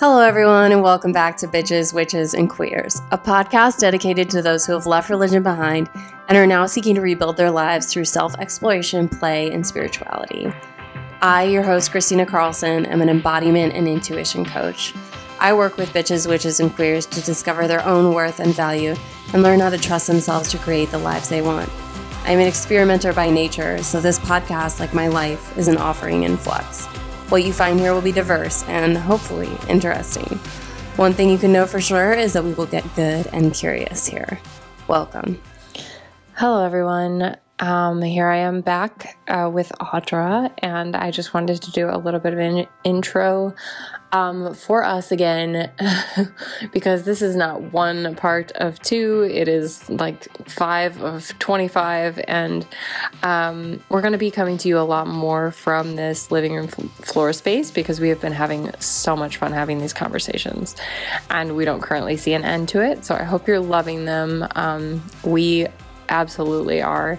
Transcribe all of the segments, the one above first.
Hello, everyone, and welcome back to Bitches, Witches, and Queers, a podcast dedicated to those who have left religion behind and are now seeking to rebuild their lives through self exploration, play, and spirituality. I, your host, Christina Carlson, am an embodiment and intuition coach. I work with bitches, witches, and queers to discover their own worth and value and learn how to trust themselves to create the lives they want. I'm an experimenter by nature, so this podcast, like my life, is an offering in flux. What you find here will be diverse and hopefully interesting. One thing you can know for sure is that we will get good and curious here. Welcome. Hello, everyone. Um, here I am back uh, with Audra, and I just wanted to do a little bit of an intro um, for us again because this is not one part of two, it is like five of 25, and um, we're going to be coming to you a lot more from this living room floor space because we have been having so much fun having these conversations, and we don't currently see an end to it. So I hope you're loving them. Um, we absolutely are.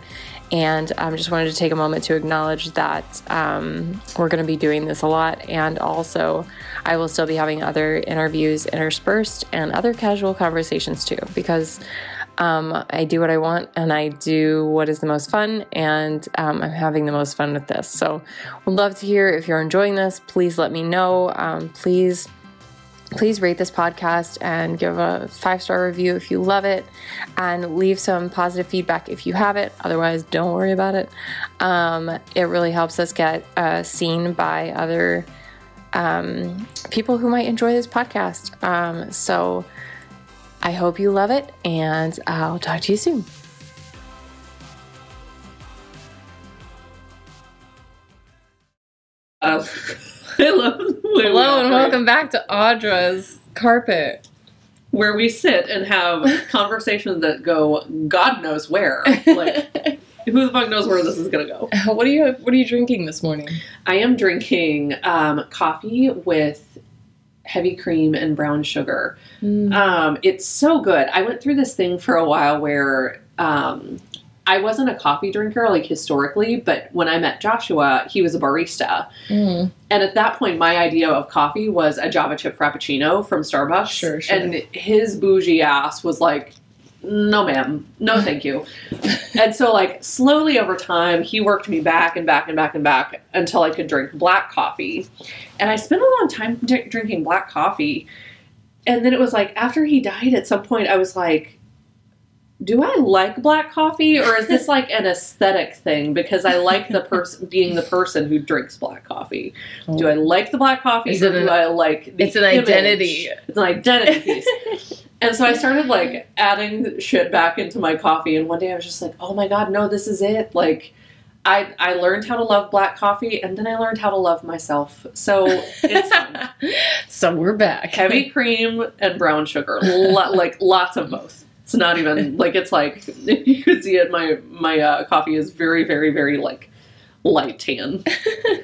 And I um, just wanted to take a moment to acknowledge that um, we're going to be doing this a lot. And also, I will still be having other interviews interspersed and other casual conversations too, because um, I do what I want and I do what is the most fun, and um, I'm having the most fun with this. So, would love to hear if you're enjoying this. Please let me know. Um, please please rate this podcast and give a five star review if you love it and leave some positive feedback if you have it. Otherwise don't worry about it. Um, it really helps us get uh, seen by other um, people who might enjoy this podcast. Um, so i hope you love it and i'll talk to you soon. Uh, Hello, Hello, and welcome back to Audra's carpet, where we sit and have conversations that go God knows where. Like, who the fuck knows where this is gonna go? What are you What are you drinking this morning? I am drinking um, coffee with heavy cream and brown sugar. Mm. Um, it's so good. I went through this thing for a while where um, I wasn't a coffee drinker, like historically, but when I met Joshua, he was a barista. Mm. And at that point, my idea of coffee was a Java chip Frappuccino from Starbucks. Sure, sure. And his bougie ass was like, no, ma'am. No, thank you. and so, like, slowly over time, he worked me back and back and back and back until I could drink black coffee. And I spent a long time d- drinking black coffee. And then it was like, after he died, at some point, I was like, do I like black coffee or is this like an aesthetic thing because I like the person being the person who drinks black coffee? Do I oh. like the black coffee is or do I like It's an image? identity. It's an identity piece. and so I started like adding shit back into my coffee and one day I was just like, "Oh my god, no, this is it." Like I, I learned how to love black coffee and then I learned how to love myself. So it's fun. so we're back. Heavy cream and brown sugar. Lo- like lots of both. It's not even like it's like you could see it. My my uh, coffee is very very very like light tan.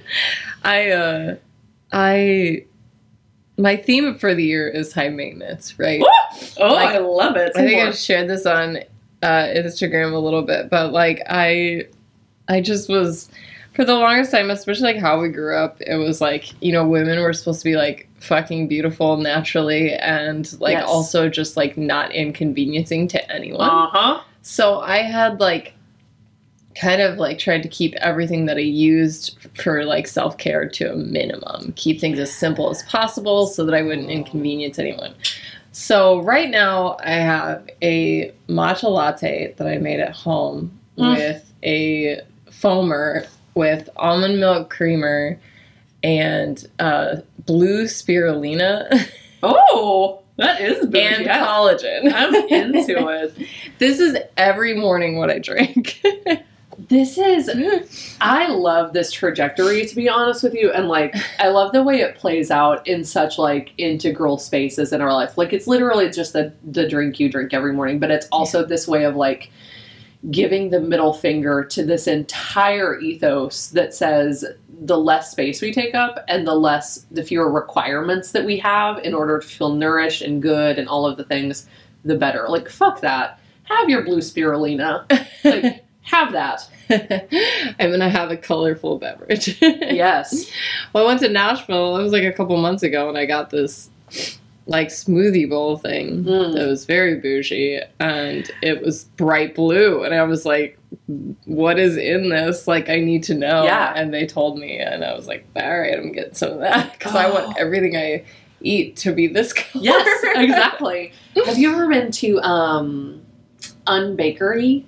I uh I my theme for the year is high maintenance, right? oh, like, I love it. I think more. I shared this on uh, Instagram a little bit, but like I I just was for the longest time, especially like how we grew up, it was like, you know, women were supposed to be like fucking beautiful naturally and like yes. also just like not inconveniencing to anyone. Uh-huh. So I had like kind of like tried to keep everything that I used for like self care to a minimum, keep things as simple as possible so that I wouldn't inconvenience anyone. So right now I have a matcha latte that I made at home mm. with a foamer with almond milk creamer and uh, blue spirulina. Oh, that is bougie. and collagen. I'm into it. This is every morning what I drink. this is I love this trajectory to be honest with you and like I love the way it plays out in such like integral spaces in our life. Like it's literally just the the drink you drink every morning, but it's also this way of like giving the middle finger to this entire ethos that says the less space we take up and the less the fewer requirements that we have in order to feel nourished and good and all of the things the better. Like fuck that. Have your blue spirulina. Like have that. I'm gonna have a colorful beverage. Yes. Well i went to nashville it was like a couple months ago and i got this like smoothie bowl thing Mm. that was very bougie and it was bright blue and I was like what is in this like I need to know Yeah. and they told me and I was like all right I'm getting some of that because I want Oh. everything I eat to be this color Yes, exactly. Have you ever been to um, Unbakery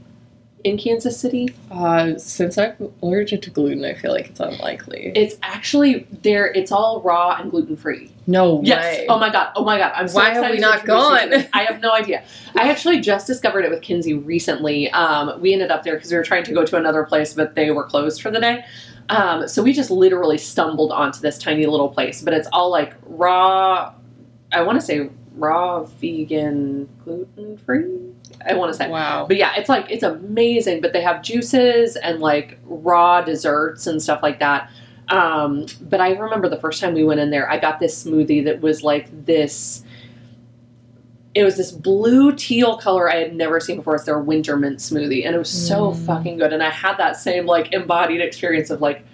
in Kansas City? uh, since I'm allergic to gluten I feel like it's unlikely It's actually there. It's all raw and gluten free. no Yes. way Oh my god. Oh my god. I'm so Why have we not gone? I have no idea. I actually just discovered it with Kinsey recently. Um, we ended up there because we were trying to go to another place, but they were closed for the day. Um, so we just literally stumbled onto this tiny little place, but it's all like raw. I want to say raw, vegan, gluten free. I want to say. wow But yeah, it's like it's amazing. But they have juices and like raw desserts and stuff like that. Um, but I remember the first time we went in there, I got this smoothie that was like this. It was this blue teal color I had never seen before. It's their winter mint smoothie, and it was so Mm. fucking good. And I had that same like embodied experience of like,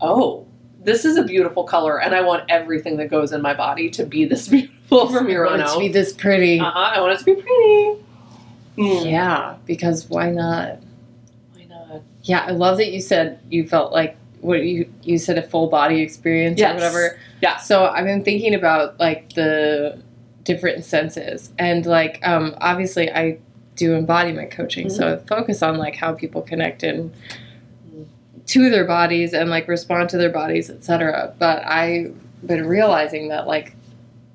oh, this is a beautiful color, and I want everything that goes in my body to be this beautiful from here I on want it out. to be this pretty uh-huh, I want it to be pretty. Mm. yeah because why not Why not? Yeah, I love that you said you felt like what you you said a full body experience Yes. or whatever. Yeah. So I've been thinking about like the different senses and like um obviously I do embodiment coaching, so I focus on like how people connect in to their bodies and like respond to their bodies, etc. But I've been realizing that like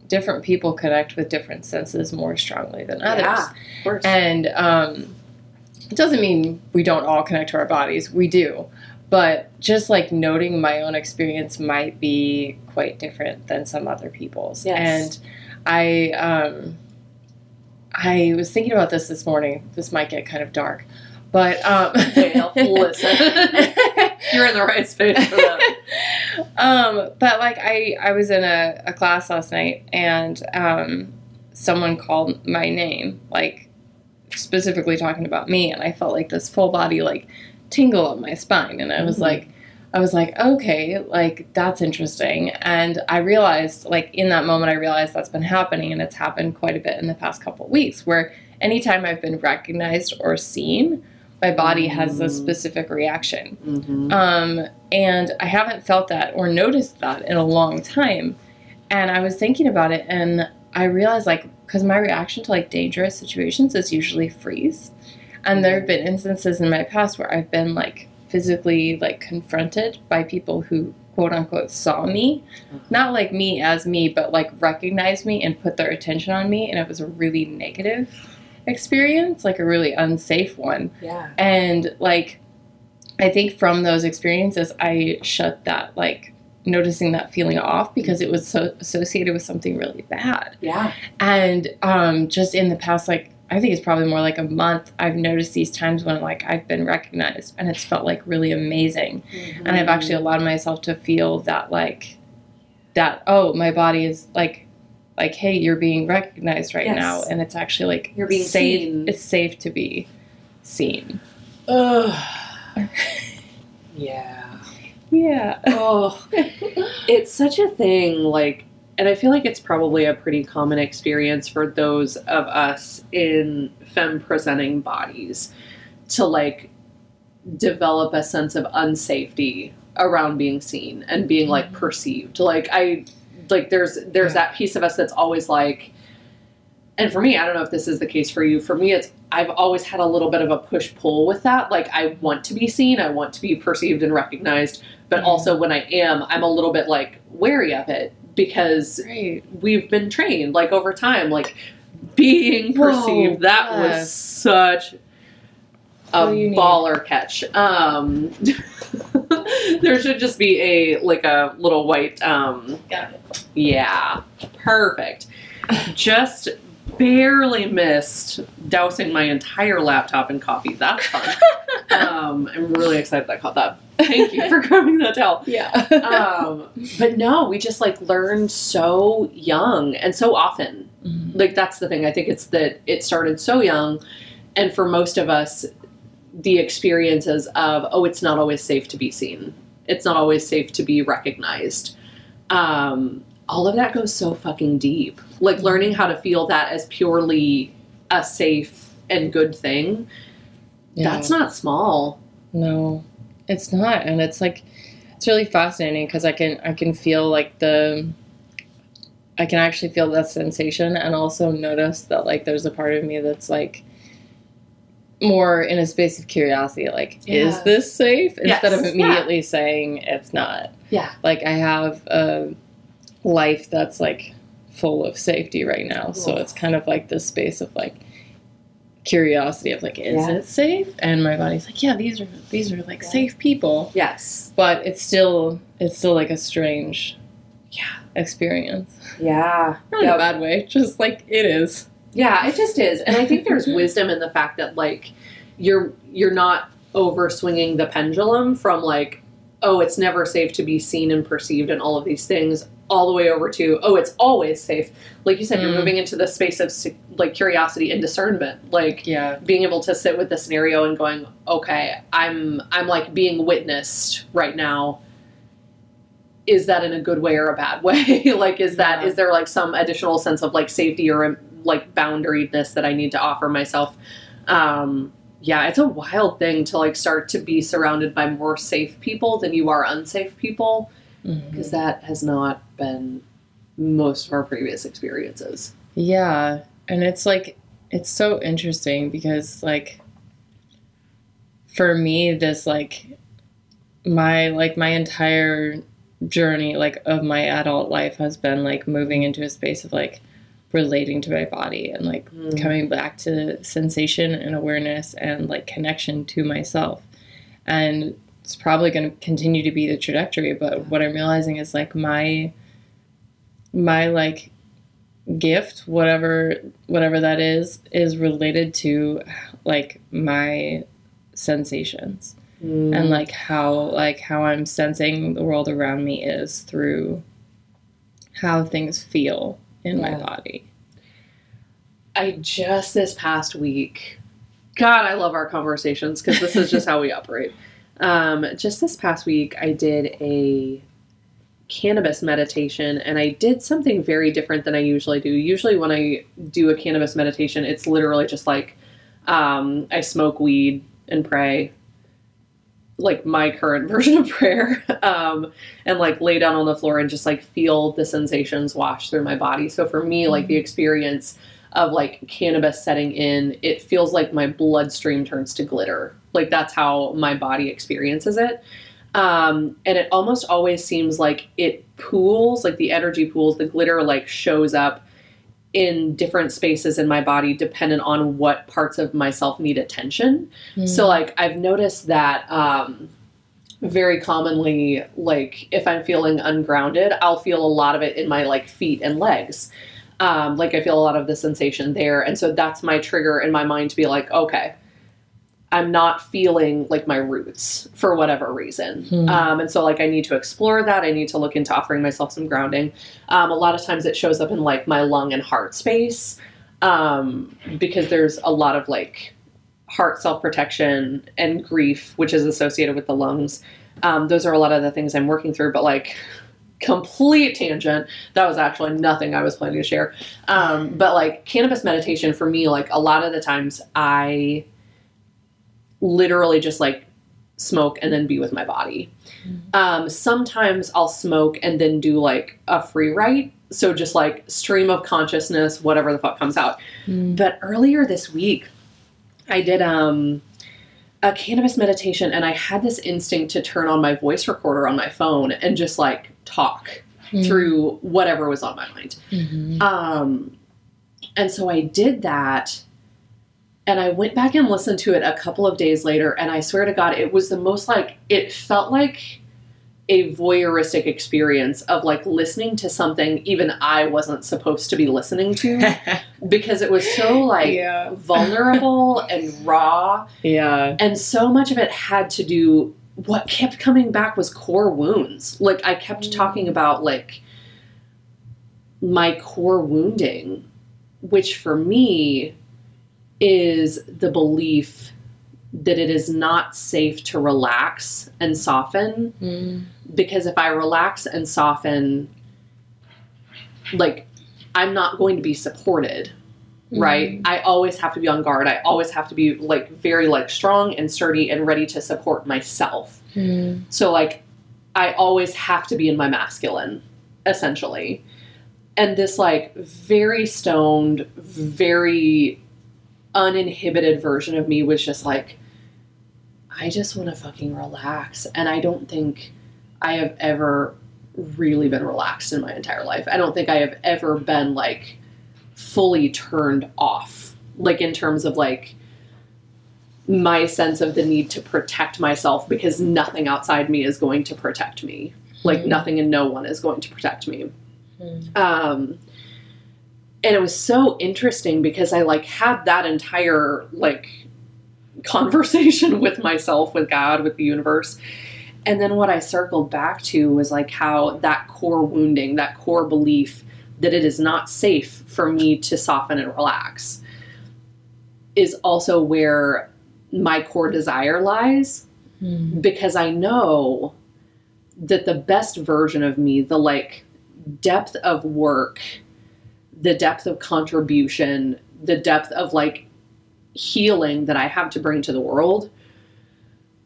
different people connect with different senses more strongly than others. Yeah, of course. And um, it doesn't mean we don't all connect to our bodies. We do. But just like noting my own experience might be quite different than some other people's. Yes. And I, um, I was thinking about this this morning. This might get kind of dark, but um, listen. You're in the right space for that. um, but like I, I was in a, a class last night and um, someone called my name, like specifically talking about me, and I felt like this full body like tingle up my spine, and I was Mhm. like, I was like, okay, like that's interesting, and I realized like in that moment, I realized that's been happening, and it's happened quite a bit in the past couple of weeks, where anytime I've been recognized or seen, my body has a specific reaction. Mm-hmm. Um, and I haven't felt that or noticed that in a long time. And I was thinking about it and I realized, like, because my reaction to like dangerous situations is usually freeze. And there have been instances in my past where I've been like physically like confronted by people who quote unquote saw me. Not like me as me, but like recognized me and put their attention on me. And it was a really negative experience, like a really unsafe one. Yeah. And like, I think from those experiences, I shut that, like, noticing that feeling off because it was so associated with something really bad. Yeah. And um, just in the past, like, I think it's probably more like a month, I've noticed these times when, like, I've been recognized and it's felt like really amazing. And I've actually allowed myself to feel that, like, that, oh, my body is like, like, hey, you're being recognized right Yes. now, and it's actually like You're being safe. seen. It's safe to be seen. Ugh. yeah. Yeah. Oh, it's such a thing. Like, and I feel like it's probably a pretty common experience for those of us in femme presenting bodies to like develop a sense of unsafety around being seen and being like mm-hmm. perceived. Like I like there's there's Yeah. that piece of us that's always like and for me, I don't know if this is the case for you. For me, it's I've always had a little bit of a push pull with that. Like I want to be seen, I want to be perceived and recognized, but Mhm. also when I am, I'm a little bit like wary of it because Right. we've been trained like over time like being Whoa, perceived that was such a What do you need? baller catch um there should just be a like a little white um yeah perfect just barely missed dousing my entire laptop in coffee that's fun um i'm really excited that i caught that thank you for grabbing that towel Yeah. um, but no, we just like learned so young and so often. Mhm. Like that's the thing. I think it's that it started so young, and for most of us, the experiences of oh, it's not always safe to be seen. It's not always safe to be recognized. Um, all of that goes so fucking deep. Like learning how to feel that as purely a safe and good thing. Yeah. That's not small. No, it's not, and it's like it's really fascinating because I can I can feel like the I can actually feel that sensation and also notice that like there's a part of me that's like more in a space of curiosity like Yeah. is this safe instead of Yes, immediately saying it's not Yeah. like i have a life that's like full of safety right now so it's kind of like this space of like curiosity of like is Yeah. it safe and my body's like yeah these are these are like Yeah. safe people Yes. but it's still it's still like a strange Yeah. experience Yeah. not in a bad way just like it is Yeah, it just is. And I think there's wisdom in the fact that like you're you're not over swinging the pendulum from like oh it's never safe to be seen and perceived and all of these things all the way over to oh it's always safe. Like you said you're Mm. moving into the space of like curiosity and discernment. Like yeah being able to sit with the scenario and going okay, I'm I'm like being witnessed right now. Is that in a good way or a bad way? like is that Yeah. is there like some additional sense of like safety or like boundariness that I need to offer myself? Um yeah, it's a wild thing to like start to be surrounded by more safe people than you are unsafe people because that has not been most of our previous experiences. Yeah, and it's like it's so interesting because like for me this like my like my entire journey like of my adult life has been like moving into a space of like relating to my body and like Mm. coming back to sensation and awareness and like connection to myself. And it's probably going to continue to be the trajectory, but what I'm realizing is like my my like gift whatever whatever that is is related to like my sensations Mm. and like how like how I'm sensing the world around me is through how things feel in my body. I just this past week, God, I love our conversations because this is just how we operate. Um, just this past week, I did a cannabis meditation and I did something very different than I usually do. Usually, when I do a cannabis meditation, it's literally just like um, I smoke weed and pray, like my current version of prayer, um, and like lay down on the floor and just like feel the sensations wash through my body. So for me, like the experience of like cannabis setting in, it feels like my bloodstream turns to glitter. Like that's how my body experiences it. Um, and it almost always seems like it pools, like the energy pools, the glitter like shows up in different spaces in my body dependent on what parts of myself need attention. So like I've noticed that um very commonly like if I'm feeling ungrounded, I'll feel a lot of it in my like feet and legs. Um like I feel a lot of the sensation there and so that's my trigger in my mind to be like okay, I'm not feeling like my roots for whatever reason. Hmm. Um and so like I need to explore that. I need to look into offering myself some grounding. Um a lot of times it shows up in like my lung and heart space um because there's a lot of like heart self protection and grief, which is associated with the lungs. Um, those are a lot of the things I'm working through, but like complete tangent. That was actually nothing I was planning to share. Um, but like cannabis meditation for me, like a lot of the times I literally just like smoke and then be with my body. Um, sometimes I'll smoke and then do like a free write. So just like stream of consciousness, whatever the fuck comes out. Mm. But earlier this week, I did um, a cannabis meditation, and I had this instinct to turn on my voice recorder on my phone and just like talk Mm. through whatever was on my mind. Mhm. Um, and so I did that, and I went back and listened to it a couple of days later, and I swear to God, it was the most like it felt like a voyeuristic experience of like listening to something even I wasn't supposed to be listening to because it was so like yeah. vulnerable and raw Yeah. and so much of it had to do what kept coming back was core wounds like i kept Mm. talking about like my core wounding which for me is the belief that it is not safe to relax and soften Mm. because if I relax and soften, like I'm not going to be supported, right? I always have to be on guard. I always have to be like very like strong and sturdy and ready to support myself. Mm. So like I always have to be in my masculine essentially. And this like very stoned, very uninhibited version of me was just like I just want to fucking relax and I don't think I have ever really been relaxed in my entire life. I don't think I have ever been like fully turned off like in terms of like my sense of the need to protect myself because nothing outside me is going to protect me. Like Mhm. nothing and no one is going to protect me. Mm. Um and it was so interesting because I like had that entire like conversation with myself, with God, with the universe. And then what I circled back to was like how that core wounding, that core belief that it is not safe for me to soften and relax is also where my core desire lies Mm. because I know that the best version of me, the like depth of work, the depth of contribution, the depth of like healing that I have to bring to the world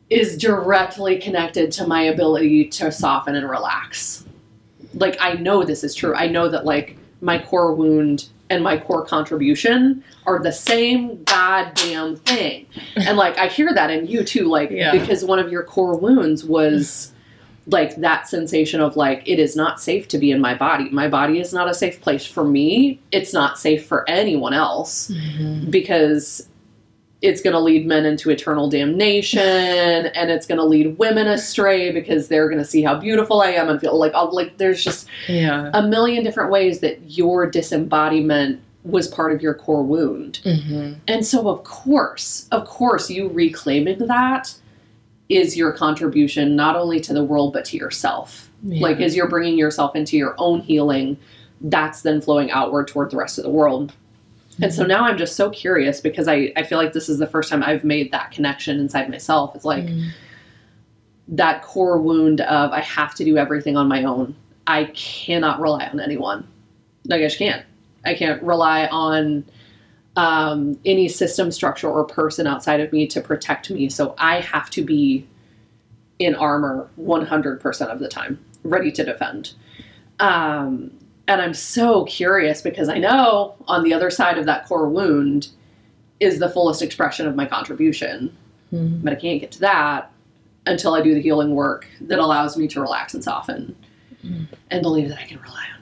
is directly connected to my ability to soften and relax. Like I know this is true. I know that like my core wound and my core contribution are the same goddamn thing. And like I hear that in you too like Yeah. because one of your core wounds was like that sensation of like it is not safe to be in my body. My body is not a safe place for me. It's not safe for anyone else Mhm. because it's going to lead men into eternal damnation and it's going to lead women astray because they're going to see how beautiful I am and feel like I'll, like there's just Yeah. a million different ways that your disembodiment was part of your core wound. Mhm. And so of course, of course you reclaiming that is your contribution not only to the world but to yourself. Yeah. Like as you're bringing yourself into your own healing, that's then flowing outward toward the rest of the world. And so now I'm just so curious because I, I feel like this is the first time I've made that connection inside myself. It's like Mm. that core wound of I have to do everything on my own. I cannot rely on anyone. Like I just can't. I can't rely on um, any system, structure, or person outside of me to protect me. So I have to be in armor 100% of the time, ready to defend. Um, and I'm so curious because I know on the other side of that core wound is the fullest expression of my contribution. Mm. But I can't get to that until I do the healing work that allows me to relax and soften Mm. and believe that I can rely on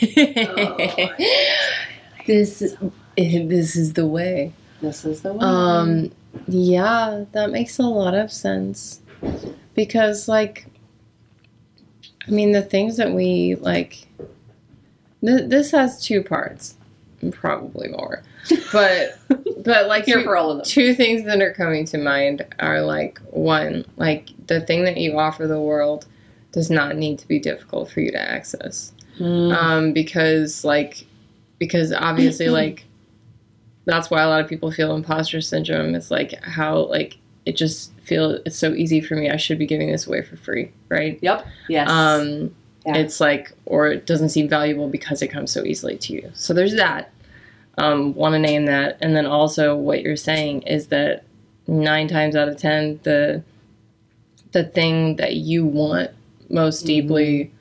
this this is the way. This is the way. Um yeah, that makes a lot of sense. Because like I mean the things that we like th- this has two parts, probably more. But but like Here two, for all of them. two things that are coming to mind are like one, like the thing that you offer the world does not need to be difficult for you to access Mm. um, because like because obviously like that's why a lot of people feel imposter syndrome it's like how like it just feel it's so easy for me i should be giving this away for free right Yep. Yes. um Yeah. it's like or it doesn't seem valuable because it comes so easily to you so there's that um want to name that and then also what you're saying is that nine times out of ten the the thing that you want most Mm-hmm. deeply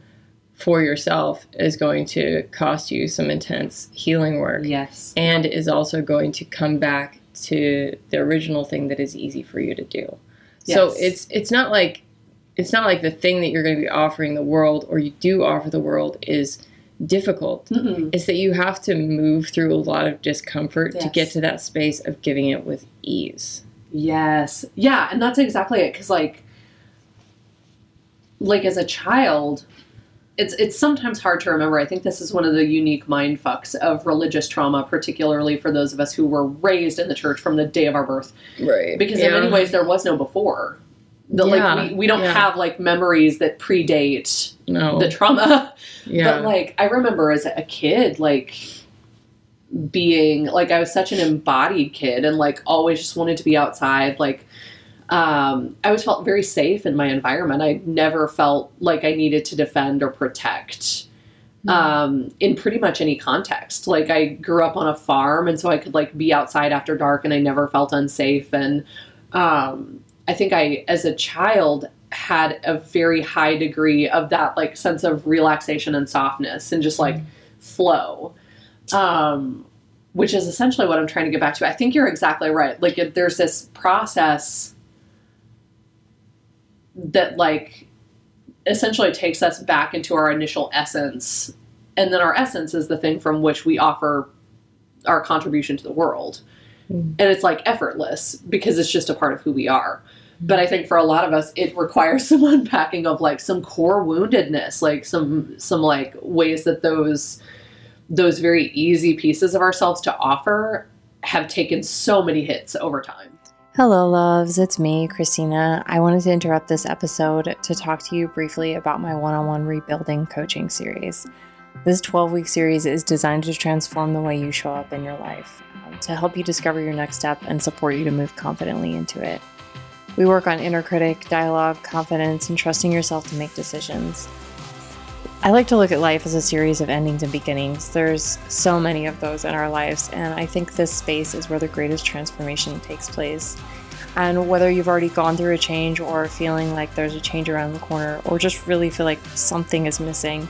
for yourself is going to cost you some intense healing work yes. and is also going to come back to the original thing that is easy for you to do. Yes. So it's it's not like it's not like the thing that you're going to be offering the world or you do offer the world is difficult. Mm-mm. It's that you have to move through a lot of discomfort to get to that space of giving it with ease. Yes. Yeah, and that's exactly it. Because like, like as a child, it's it's sometimes hard to remember. I think this is one of the unique mind fucks of religious trauma, particularly for those of us who were raised in the church from the day of our birth. Right. Because in many ways, there was no before. The, Yeah, Like we, we don't yeah. have like memories that predate no. the trauma. yeah. But like I remember as a kid, like being like I was such an embodied kid and like always just wanted to be outside. Like um, I always felt very safe in my environment. I never felt like I needed to defend or protect um, in pretty much any context. Like I grew up on a farm, and so I could like be outside after dark, and I never felt unsafe. And um, I think I, as a child, had a very high degree of that like sense of relaxation and softness, and just like flow. Um, which is essentially what I'm trying to get back to. I think you're exactly right. Like, there's this process that like essentially takes us back into our initial essence. And then our essence is the thing from which we offer our contribution to the world. Mm. and it's like effortless because it's just a part of who we are. But i think for a lot of us it requires some unpacking of like some core woundedness like some some like ways that those those very easy pieces of ourselves to offer have taken so many hits over time Hello, loves. It's me, Christina. I wanted to interrupt this episode to talk to you briefly about my one on one rebuilding coaching series. This 12 week series is designed to transform the way you show up in your life, um, to help you discover your next step and support you to move confidently into it. We work on inner critic, dialogue, confidence, and trusting yourself to make decisions. I like to look at life as a series of endings and beginnings. There's so many of those in our lives, and I think this space is where the greatest transformation takes place. And whether you've already gone through a change or feeling like there's a change around the corner, or just really feel like something is missing,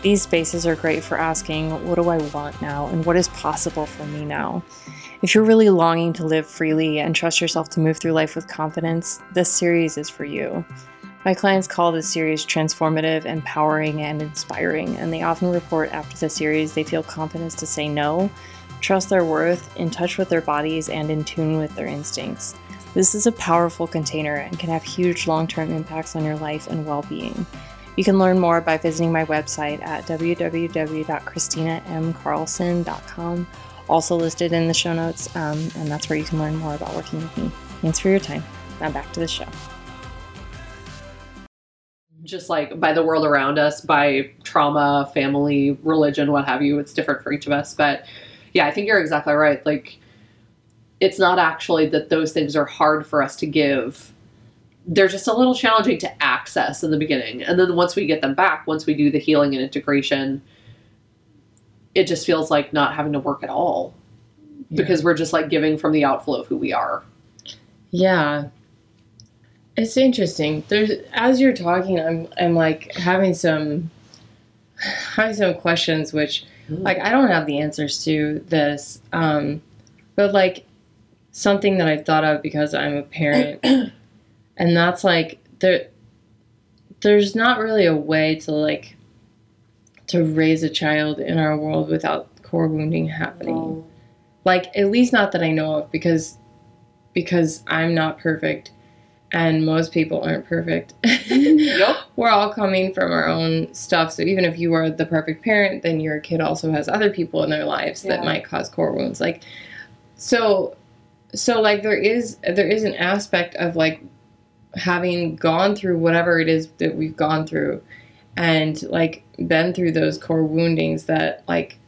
these spaces are great for asking, What do I want now? and what is possible for me now? If you're really longing to live freely and trust yourself to move through life with confidence, this series is for you. My clients call this series transformative, empowering, and inspiring, and they often report after the series they feel confidence to say no, trust their worth, in touch with their bodies, and in tune with their instincts. This is a powerful container and can have huge long term impacts on your life and well being. You can learn more by visiting my website at www.christinamcarlson.com, also listed in the show notes, um, and that's where you can learn more about working with me. Thanks for your time. Now back to the show just like by the world around us, by trauma, family, religion, what have you. It's different for each of us. But yeah, I think you're exactly right. Like, it's not actually that those things are hard for us to give. They're just a little challenging to access in the beginning. And then once we get them back, once we do the healing and integration, it just feels like not having to work at all yeah. because we're just like giving from the outflow of who we are. Yeah. It's interesting. There's as you're talking, I'm I'm like having some having some questions which like I don't have the answers to this. Um but like something that I've thought of because I'm a parent and that's like there there's not really a way to like to raise a child in our world without core wounding happening. Oh. Like at least not that I know of because because I'm not perfect and most people aren't perfect. Mm-hmm. yep. We're all coming from our own stuff. So even if you are the perfect parent, then your kid also has other people in their lives yeah. that might cause core wounds. Like so so like there is there is an aspect of like having gone through whatever it is that we've gone through and like been through those core woundings that like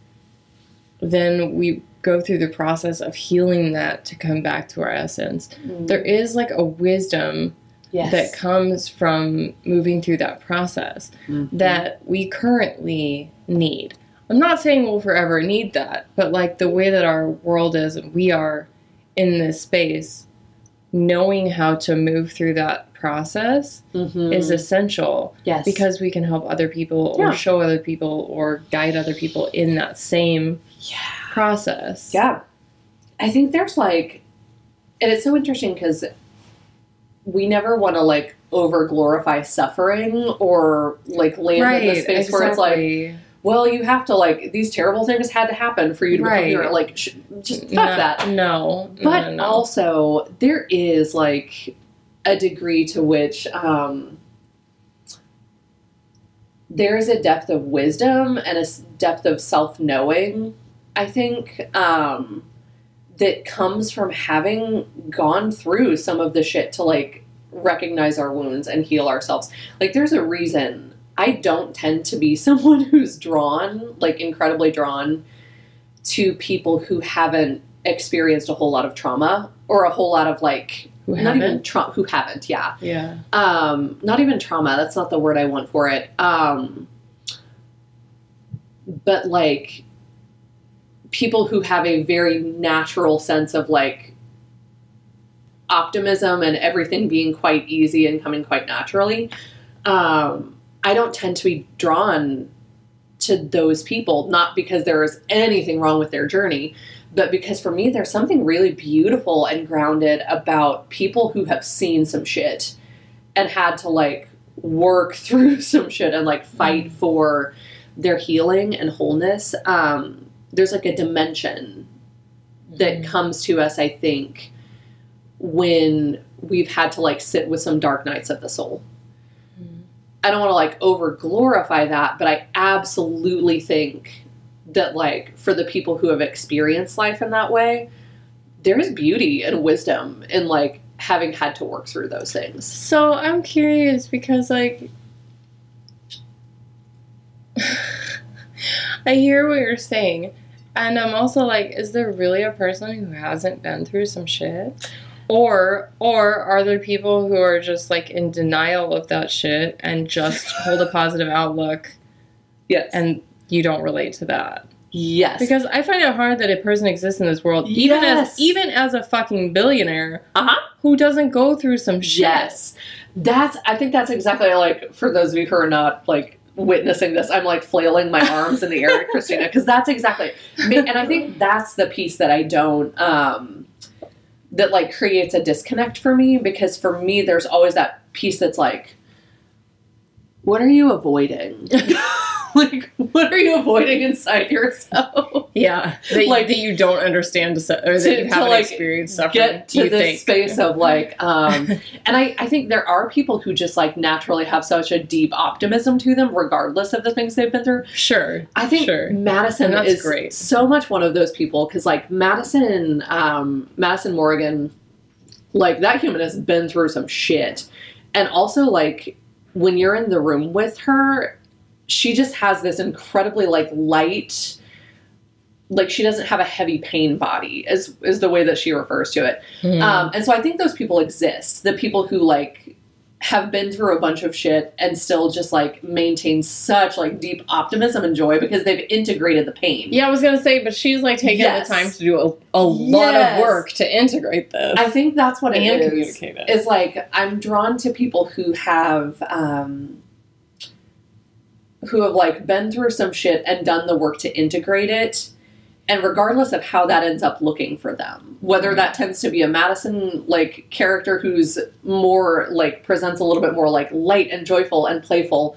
then we go through the process of healing that to come back to our essence. Mm. There is like a wisdom yes. that comes from moving through that process mm-hmm. that we currently need. I'm not saying we'll forever need that, but like the way that our world is and we are in this space, knowing how to move through that process mm-hmm. is essential. Yes. Because we can help other people or show other people or guide other people in that same yeah process. Yeah. I think there's like, and it's so interesting because we never want to like over glorify suffering or like land right, in the space exactly. where it's like, well, you have to like these terrible things had to happen for you to right. become here. Like, sh- just fuck no, that. No, but no, no. also there is like a degree to which um, there is a depth of wisdom and a depth of self knowing I think um, that comes from having gone through some of the shit to like recognize our wounds and heal ourselves. Like, there's a reason I don't tend to be someone who's drawn, like, incredibly drawn to people who haven't experienced a whole lot of trauma or a whole lot of like Who not even haven't? trauma who haven't yeah Yeah. um not even trauma that's not the word i want for it um but like people who have a very natural sense of like optimism and everything being quite easy and coming quite naturally um i don't tend to be drawn to those people not because there is anything wrong with their journey but because for me there's something really beautiful and grounded about people who have seen some shit and had to like work through some shit and like fight for their healing and wholeness um there's like a dimension that Mhm. comes to us i think when we've had to like sit with some dark nights of the soul Mhm. I don't want to like over glorify that, but I absolutely think that like for the people who have experienced life in that way, there is beauty and wisdom in like having had to work through those things. So I'm curious because like I hear what you're saying. And I'm also like, is there really a person who hasn't been through some shit? Or or are there people who are just like in denial of that shit and just hold a positive outlook Yes. and you don't relate to that? yes. Because I find it hard that a person exists in this world, even Yes. as even as a fucking billionaire, Uh-huh. who doesn't go through some shit. Yes. That's I think that's exactly like for those of you who are not like witnessing this, I'm like flailing my arms in the air, Christina, because that's exactly and I think that's the piece that I don't um that like creates a disconnect for me because for me there's always that piece that's like what are you avoiding? like what are you avoiding inside yourself? Yeah, that, Like- that you don't understand, or that To- you haven't like, experienced suffering. get to you this think. space of like um and I, I think there are people who just like naturally have such a deep optimism to them regardless of the things they've been through Sure. i think Sure. madison is great. so much one of those people because like madison um madison morgan like that human has been through some shit and also like when you're in the room with her she just has this incredibly like light like she doesn't have a heavy pain body is is the way that she refers to it Hmm. um, and so I think those people exist. The people who like have been through a bunch of shit and still just like maintain such like deep optimism and joy because they've integrated the pain. yeah, I was gonna say, but she's like taking Yes. the time to do a, a lot Yes. of work to integrate this I think that's what it and is. communicate it. Is like I'm drawn to people who have um, who have like been through some shit and done the work to integrate it. And regardless of how that ends up looking for them, whether that tends to be a Madison like character who's more like presents a little bit more like light and joyful and playful,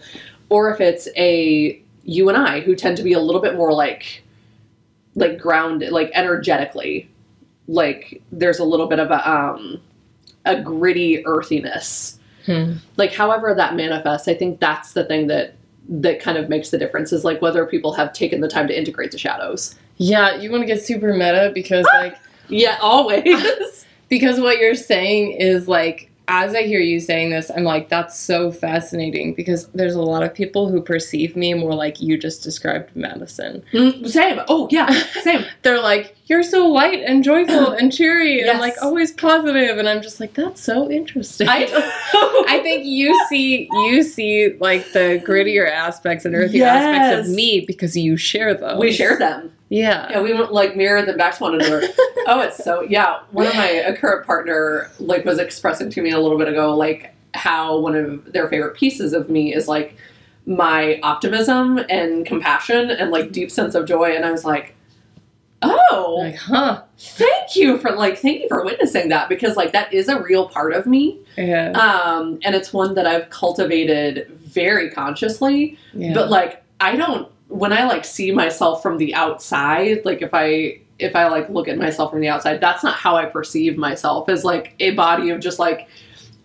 or if it's a you and I who tend to be a little bit more like like grounded, like energetically, like there's a little bit of a um a gritty earthiness. Hmm. Like however that manifests, I think that's the thing that that kind of makes the difference is like whether people have taken the time to integrate the shadows. Yeah, you want to get super meta because ah! like Yeah, always. because what you're saying is like as I hear you saying this, I'm like that's so fascinating because there's a lot of people who perceive me more like you just described Madison. Mm, same. Oh yeah, same. They're like you're so light and joyful and cheery Yes. and like always positive. and I'm just like that's so interesting. I I think you see you see like the grittier aspects and earthy Yes. aspects of me because you share those. we share them. Yeah. Yeah, we went like mirror them back to one another. oh, it's so yeah. One of my a current partner like was expressing to me a little bit ago like how one of their favorite pieces of me is like my optimism and compassion and like deep sense of joy and I was like, "Oh, Like, huh. thank you for like thank you for witnessing that because like that is a real part of me." Yeah. Um and it's one that I've cultivated very consciously yeah. but like i don't when i like see myself from the outside like if i if i like look at myself from the outside that's not how i perceive myself as like a body of just like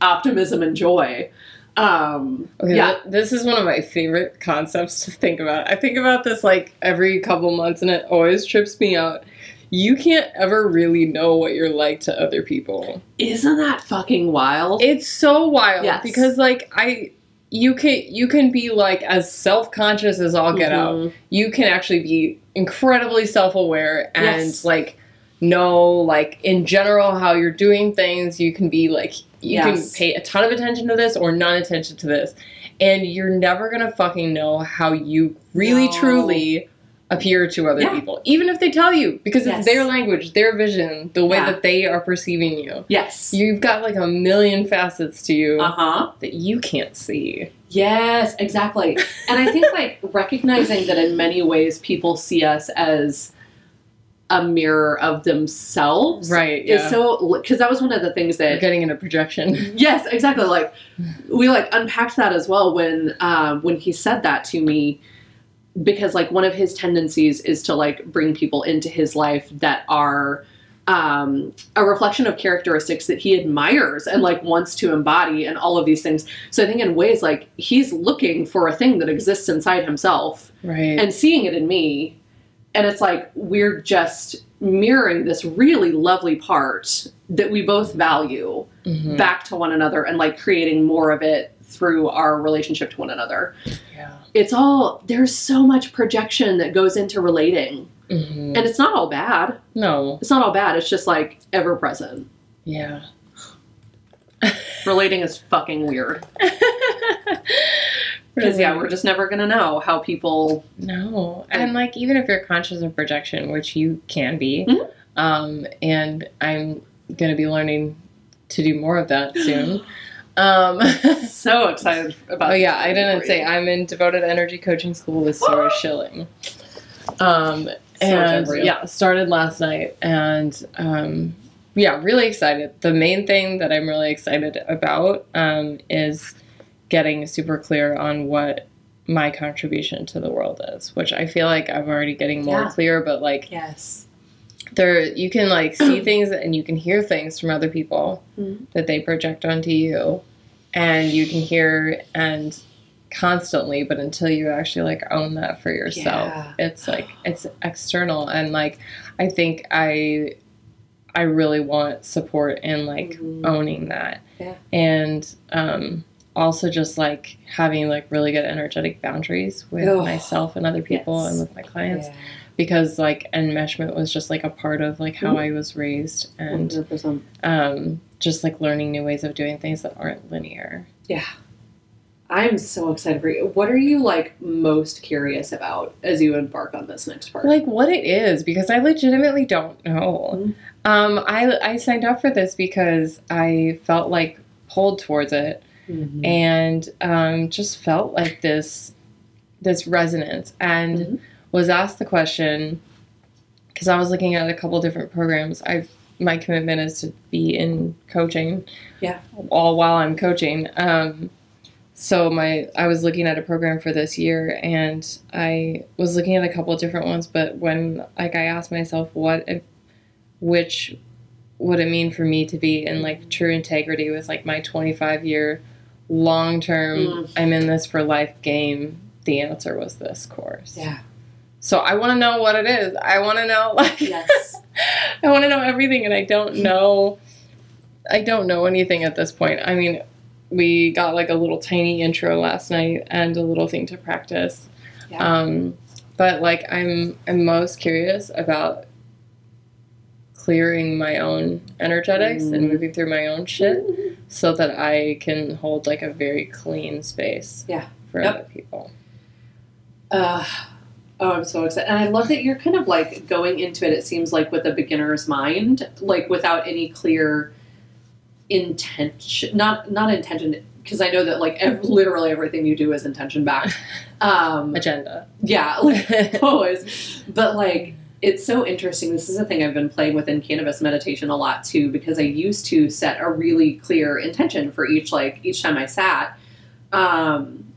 optimism and joy um Okay, yeah th- this is one of my favorite concepts to think about. I think about this like every couple months and it always trips me out. You can't ever really know what you're like to other people. isn't that fucking wild It's so wild Yes. because like I you can you can be like as self-conscious as all get out. Mhm. You can actually be incredibly self-aware and Yes. like know like in general how you're doing things you can be like you Yes. can pay a ton of attention to this or none attention to this and you're never gonna fucking know how you really No. truly appear to other Yeah. people even if they tell you because Yes. it's their language their vision the way Yeah. that they are perceiving you Yes. you've got like a million facets to you Uh huh. that you can't see Yes, exactly. and I think like recognizing that in many ways people see us as a mirror of themselves right Yeah. is so because that was one of the things that getting into projection yes exactly like we like unpacked that as well when um, when he said that to me because like one of his tendencies is to like bring people into his life that are um, a reflection of characteristics that he admires and like wants to embody and all of these things. So i think in ways like he's looking for a thing that exists inside himself right. and seeing it in me. And it's like we're just mirroring this really lovely part that we both value Mhm. back to one another and like creating more of it through our relationship to one another. Yeah. It's all there's so much projection that goes into relating. Mhm. and it's not all bad. No. It's not all bad it's just like ever present. Yeah. Relating is fucking weird. Because yeah we're just never gonna know how people No, and like even if you're conscious of projection, which you can be, Mhm. um, and I'm gonna be learning to do more of that soon. Um, so excited about oh yeah, I didn't say. I'm in devoted energy coaching school with Sarah Schilling. Um, and you. yeah, started last night, and um, yeah, really excited. The main thing that I'm really excited about um, is getting super clear on what my contribution to the world is, which I feel like I'm already getting more Yeah. clear, but like yes there you can like see things and you can hear things from other people Mhm. that they project onto you and you can hear and constantly but until you actually like own that for yourself Yeah. it's like it's external and like i think i i really want support in like Mhm. owning that Yeah. and um also just like having like really good energetic boundaries with myself and other people Yes. and with my clients Yeah. Because like enmeshment was just like a part of like how Mhm. I was raised and 100%. um just like learning new ways of doing things that aren't linear. Yeah. I'm so excited for you. What are you like most curious about as you embark on this next part? Like what it is because I legitimately don't know. Mhm. Um I I signed up for this because I felt like pulled towards it Mhm. and um just felt like this this resonance and Mhm. Was asked the question because I was looking at a couple different programs. I my commitment is to be in coaching. Yeah. All while I'm coaching. Um, so my I was looking at a program for this year, and I was looking at a couple different ones. But when like I asked myself, what if, which would it mean for me to be in like true integrity with like my 25 year long term Mm. I'm in this for life game? The answer was this course. yeah. So I want to know what it is. I want to know like Yes. I want to know everything and I don't know I don't know anything at this point. I mean, we got like a little tiny intro last night and a little thing to practice. Yeah. Um but like I'm I'm most curious about clearing my own energetics and Mm. moving through my own shit so that I can hold like a very clean space Yeah. for Yep. other people. Uh, oh, I'm so excited. And I love that you're kind of like going into it, it seems like with a beginner's mind, like without any clear intention, not, not intention, because I know that like ev- literally everything you do is intention backed. Um, Agenda. yeah, like always. But like, it's so interesting. This is a thing I've been playing with in cannabis meditation a lot too, because I used to set a really clear intention for each like each time I sat. Um,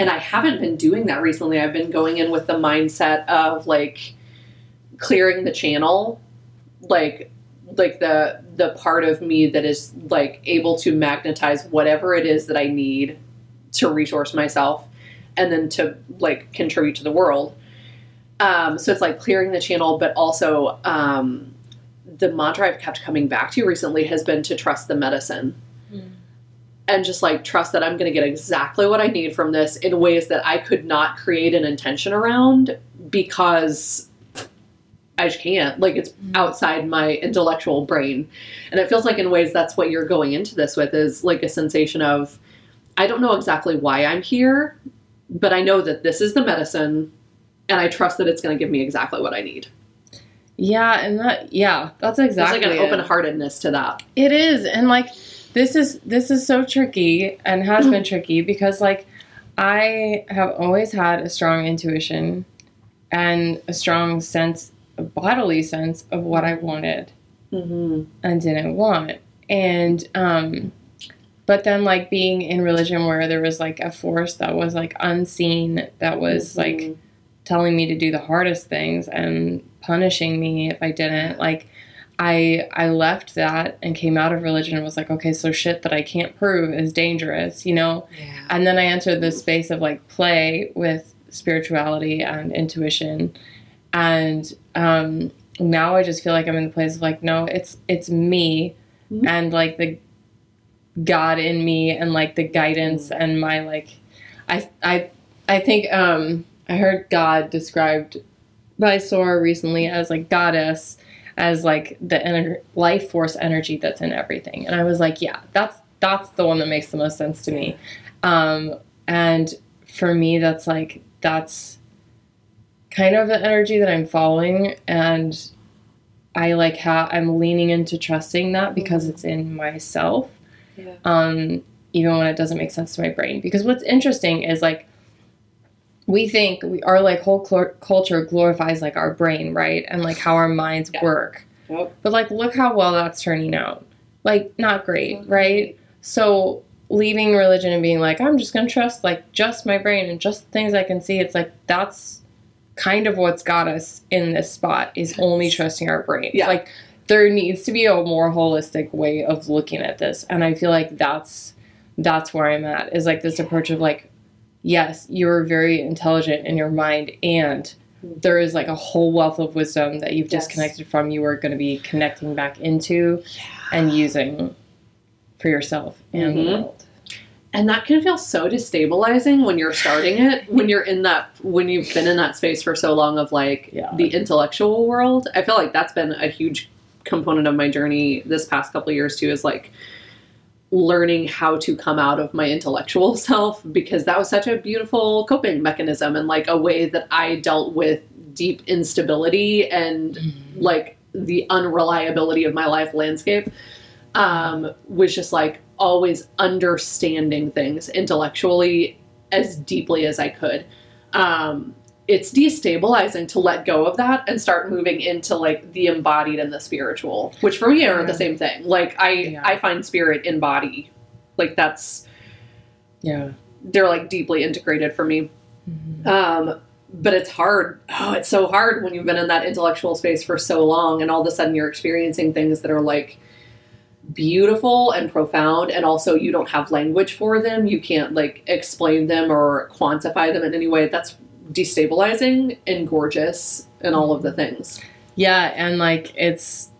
and I haven't been doing that recently. I've been going in with the mindset of like clearing the channel, like like the the part of me that is like able to magnetize whatever it is that I need to resource myself and then to like contribute to the world. Um, so it's like clearing the channel, but also um, the mantra I've kept coming back to recently has been to trust the medicine and just like trust that I'm going to get exactly what I need from this in ways that I could not create an intention around because I just can't. Like it's mm. outside my intellectual brain. And it feels like in ways that's what you're going into this with is like a sensation of I don't know exactly why I'm here, but I know that this is the medicine and I trust that it's going to give me exactly what I need. Yeah, and that yeah, that's exactly. There's like an open-heartedness to that. It is, and like this is this is so tricky and has been tricky because like I have always had a strong intuition and a strong sense, a bodily sense of what I wanted Mm-hmm. and didn't want, and um, but then like being in religion where there was like a force that was like unseen that was like telling me to do the hardest things and punishing me if I didn't. Like I I left that and came out of religion and was like, okay, so shit that I can't prove is dangerous, you know? yeah. And then I entered this space of like play with spirituality and intuition. And um now I just feel like I'm in the place of like, no, it's it's me Mhm. and like the God in me and like the guidance and my like I I I think um I heard God described by Sora recently as like goddess as like the ener- life force energy that's in everything and I was like yeah that's that's the one that makes the most sense to me um and for me that's like that's kind of the energy that I'm following and I like how I'm leaning into trusting that because it's in myself Yeah. um, even when it doesn't make sense to my brain. Because what's interesting is like we think we our like whole cl- culture glorifies like our brain, right, and like how our minds Yeah. work. Yep. But like, look how well that's turning out. Like, not great, right? So leaving religion and being like, I'm just gonna trust like just my brain and just the things I can see. It's like that's kind of what's got us in this spot is only trusting our brain. Yeah. Like there needs to be a more holistic way of looking at this, and I feel like that's that's where I'm at. Is like this approach of like, yes, you're very intelligent in your mind, and there is like a whole wealth of wisdom that you've Yes. disconnected from. You are going to be connecting back into and using for yourself and the Mhm. world. And that can feel so destabilizing when you're starting it, when you're in that, when you've been in that space for so long of like Yeah. the intellectual world. I feel like that's been a huge component of my journey this past couple of years too, is like learning how to come out of my intellectual self because that was such a beautiful coping mechanism and like a way that I dealt with deep instability and like the unreliability of my life landscape um, was just like always understanding things intellectually as deeply as I could. Um, it's destabilizing to let go of that and start moving into like the embodied and the spiritual, which for me are Yeah. the same thing. Like I, Yeah. I find spirit in body, like that's Yeah. they're like deeply integrated for me. Um, but it's hard. Oh, it's so hard when you've been in that intellectual space for so long, and all of a sudden you're experiencing things that are like beautiful and profound, and also you don't have language for them. You can't like explain them or quantify them in any way. That's destabilizing and gorgeous, and all of the things. Yeah, and like it's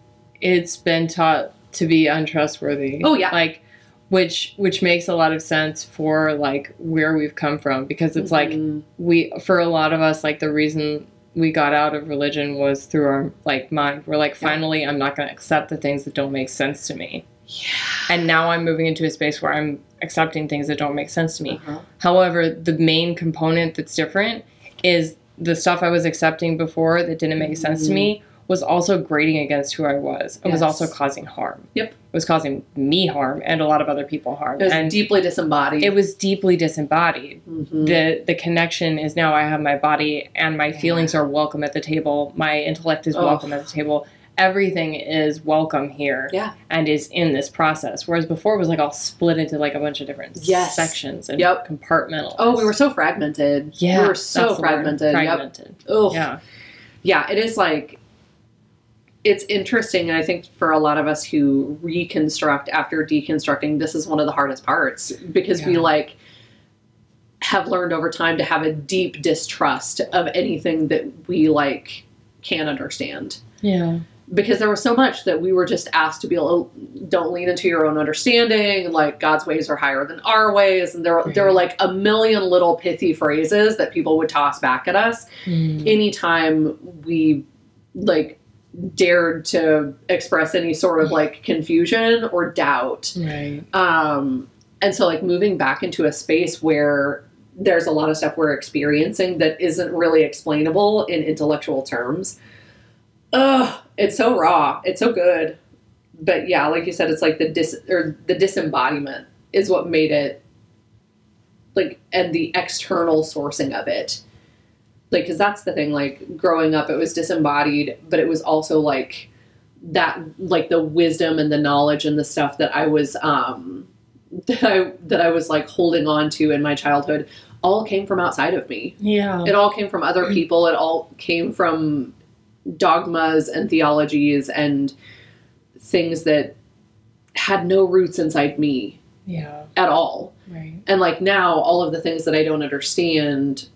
it's been taught to be untrustworthy. Oh, yeah. Like which which makes a lot of sense for like where we've come from because it's like Mhm. we for a lot of us like the reason we got out of religion was through our like mind. We're like Yeah. finally I'm not going to accept the things that don't make sense to me. Yeah. And now I'm moving into a space where I'm accepting things that don't make sense to me. Uh-huh. However, the main component that's different is the stuff I was accepting before that didn't make sense to me was also grating against who I was. It was also causing harm. Yep. It was causing me harm and a lot of other people harm. It was and deeply disembodied. it was deeply disembodied. Mhm. The the connection is now I have my body and my feelings are welcome at the table. My intellect is Oh. welcome at the table. Everything is welcome here Yeah. and is in this process. Whereas before it was like all split into like a bunch of different Yes. sections and Yep. compartmentalized. Oh, we were so fragmented. yeah, we were so word. fragmented. Yep. Yeah. yeah, it is like it's interesting, and I think for a lot of us who reconstruct after deconstructing, this is one of the hardest parts because we like have learned over time to have a deep distrust of anything that we like can understand. Yeah. Because there was so much that we were just asked to be able don't lean into your own understanding, like God's ways are higher than our ways. And there, were there were like a million little pithy phrases that people would toss back at us Mm. anytime we like dared to express any sort of like confusion or doubt Right. um and so like moving back into a space where there's a lot of stuff we're experiencing that isn't really explainable in intellectual terms ugh it's so raw. It's so good. But yeah like you said it's like the dis or the disembodiment is what made it like and the external sourcing of it. Like because that's the thing like growing up it was disembodied but it was also like that like the wisdom and the knowledge and the stuff that i was um that i that i was like holding on to in my childhood all came from outside of me. Yeah. it all came from other people. It all came from dogmas and theologies and things that had no roots inside me Yeah. at all Right. and like now all of the things that i don't understand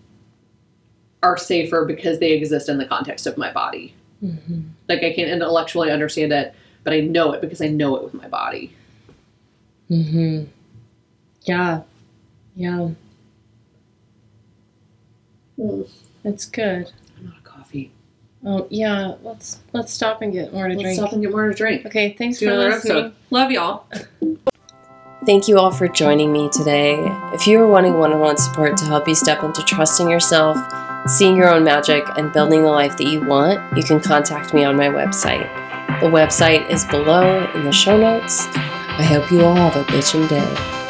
are safer because they exist in the context of my body Mm-hmm. like i can't intellectually understand it but i know it because i know it with my body Mm-hmm. Yeah. Yeah. That's good. i'm not a coffee Oh yeah. Let's let's stop and get more to let's drink. stop and get more to drink Okay. Thanks do for another listening. episode love y'all Thank you all for joining me today. If you are wanting one on one support to help you step into trusting yourself, seeing your own magic, and building the life that you want, you can contact me on my website. The website is below in the show notes. I hope you all have a bitchin' day.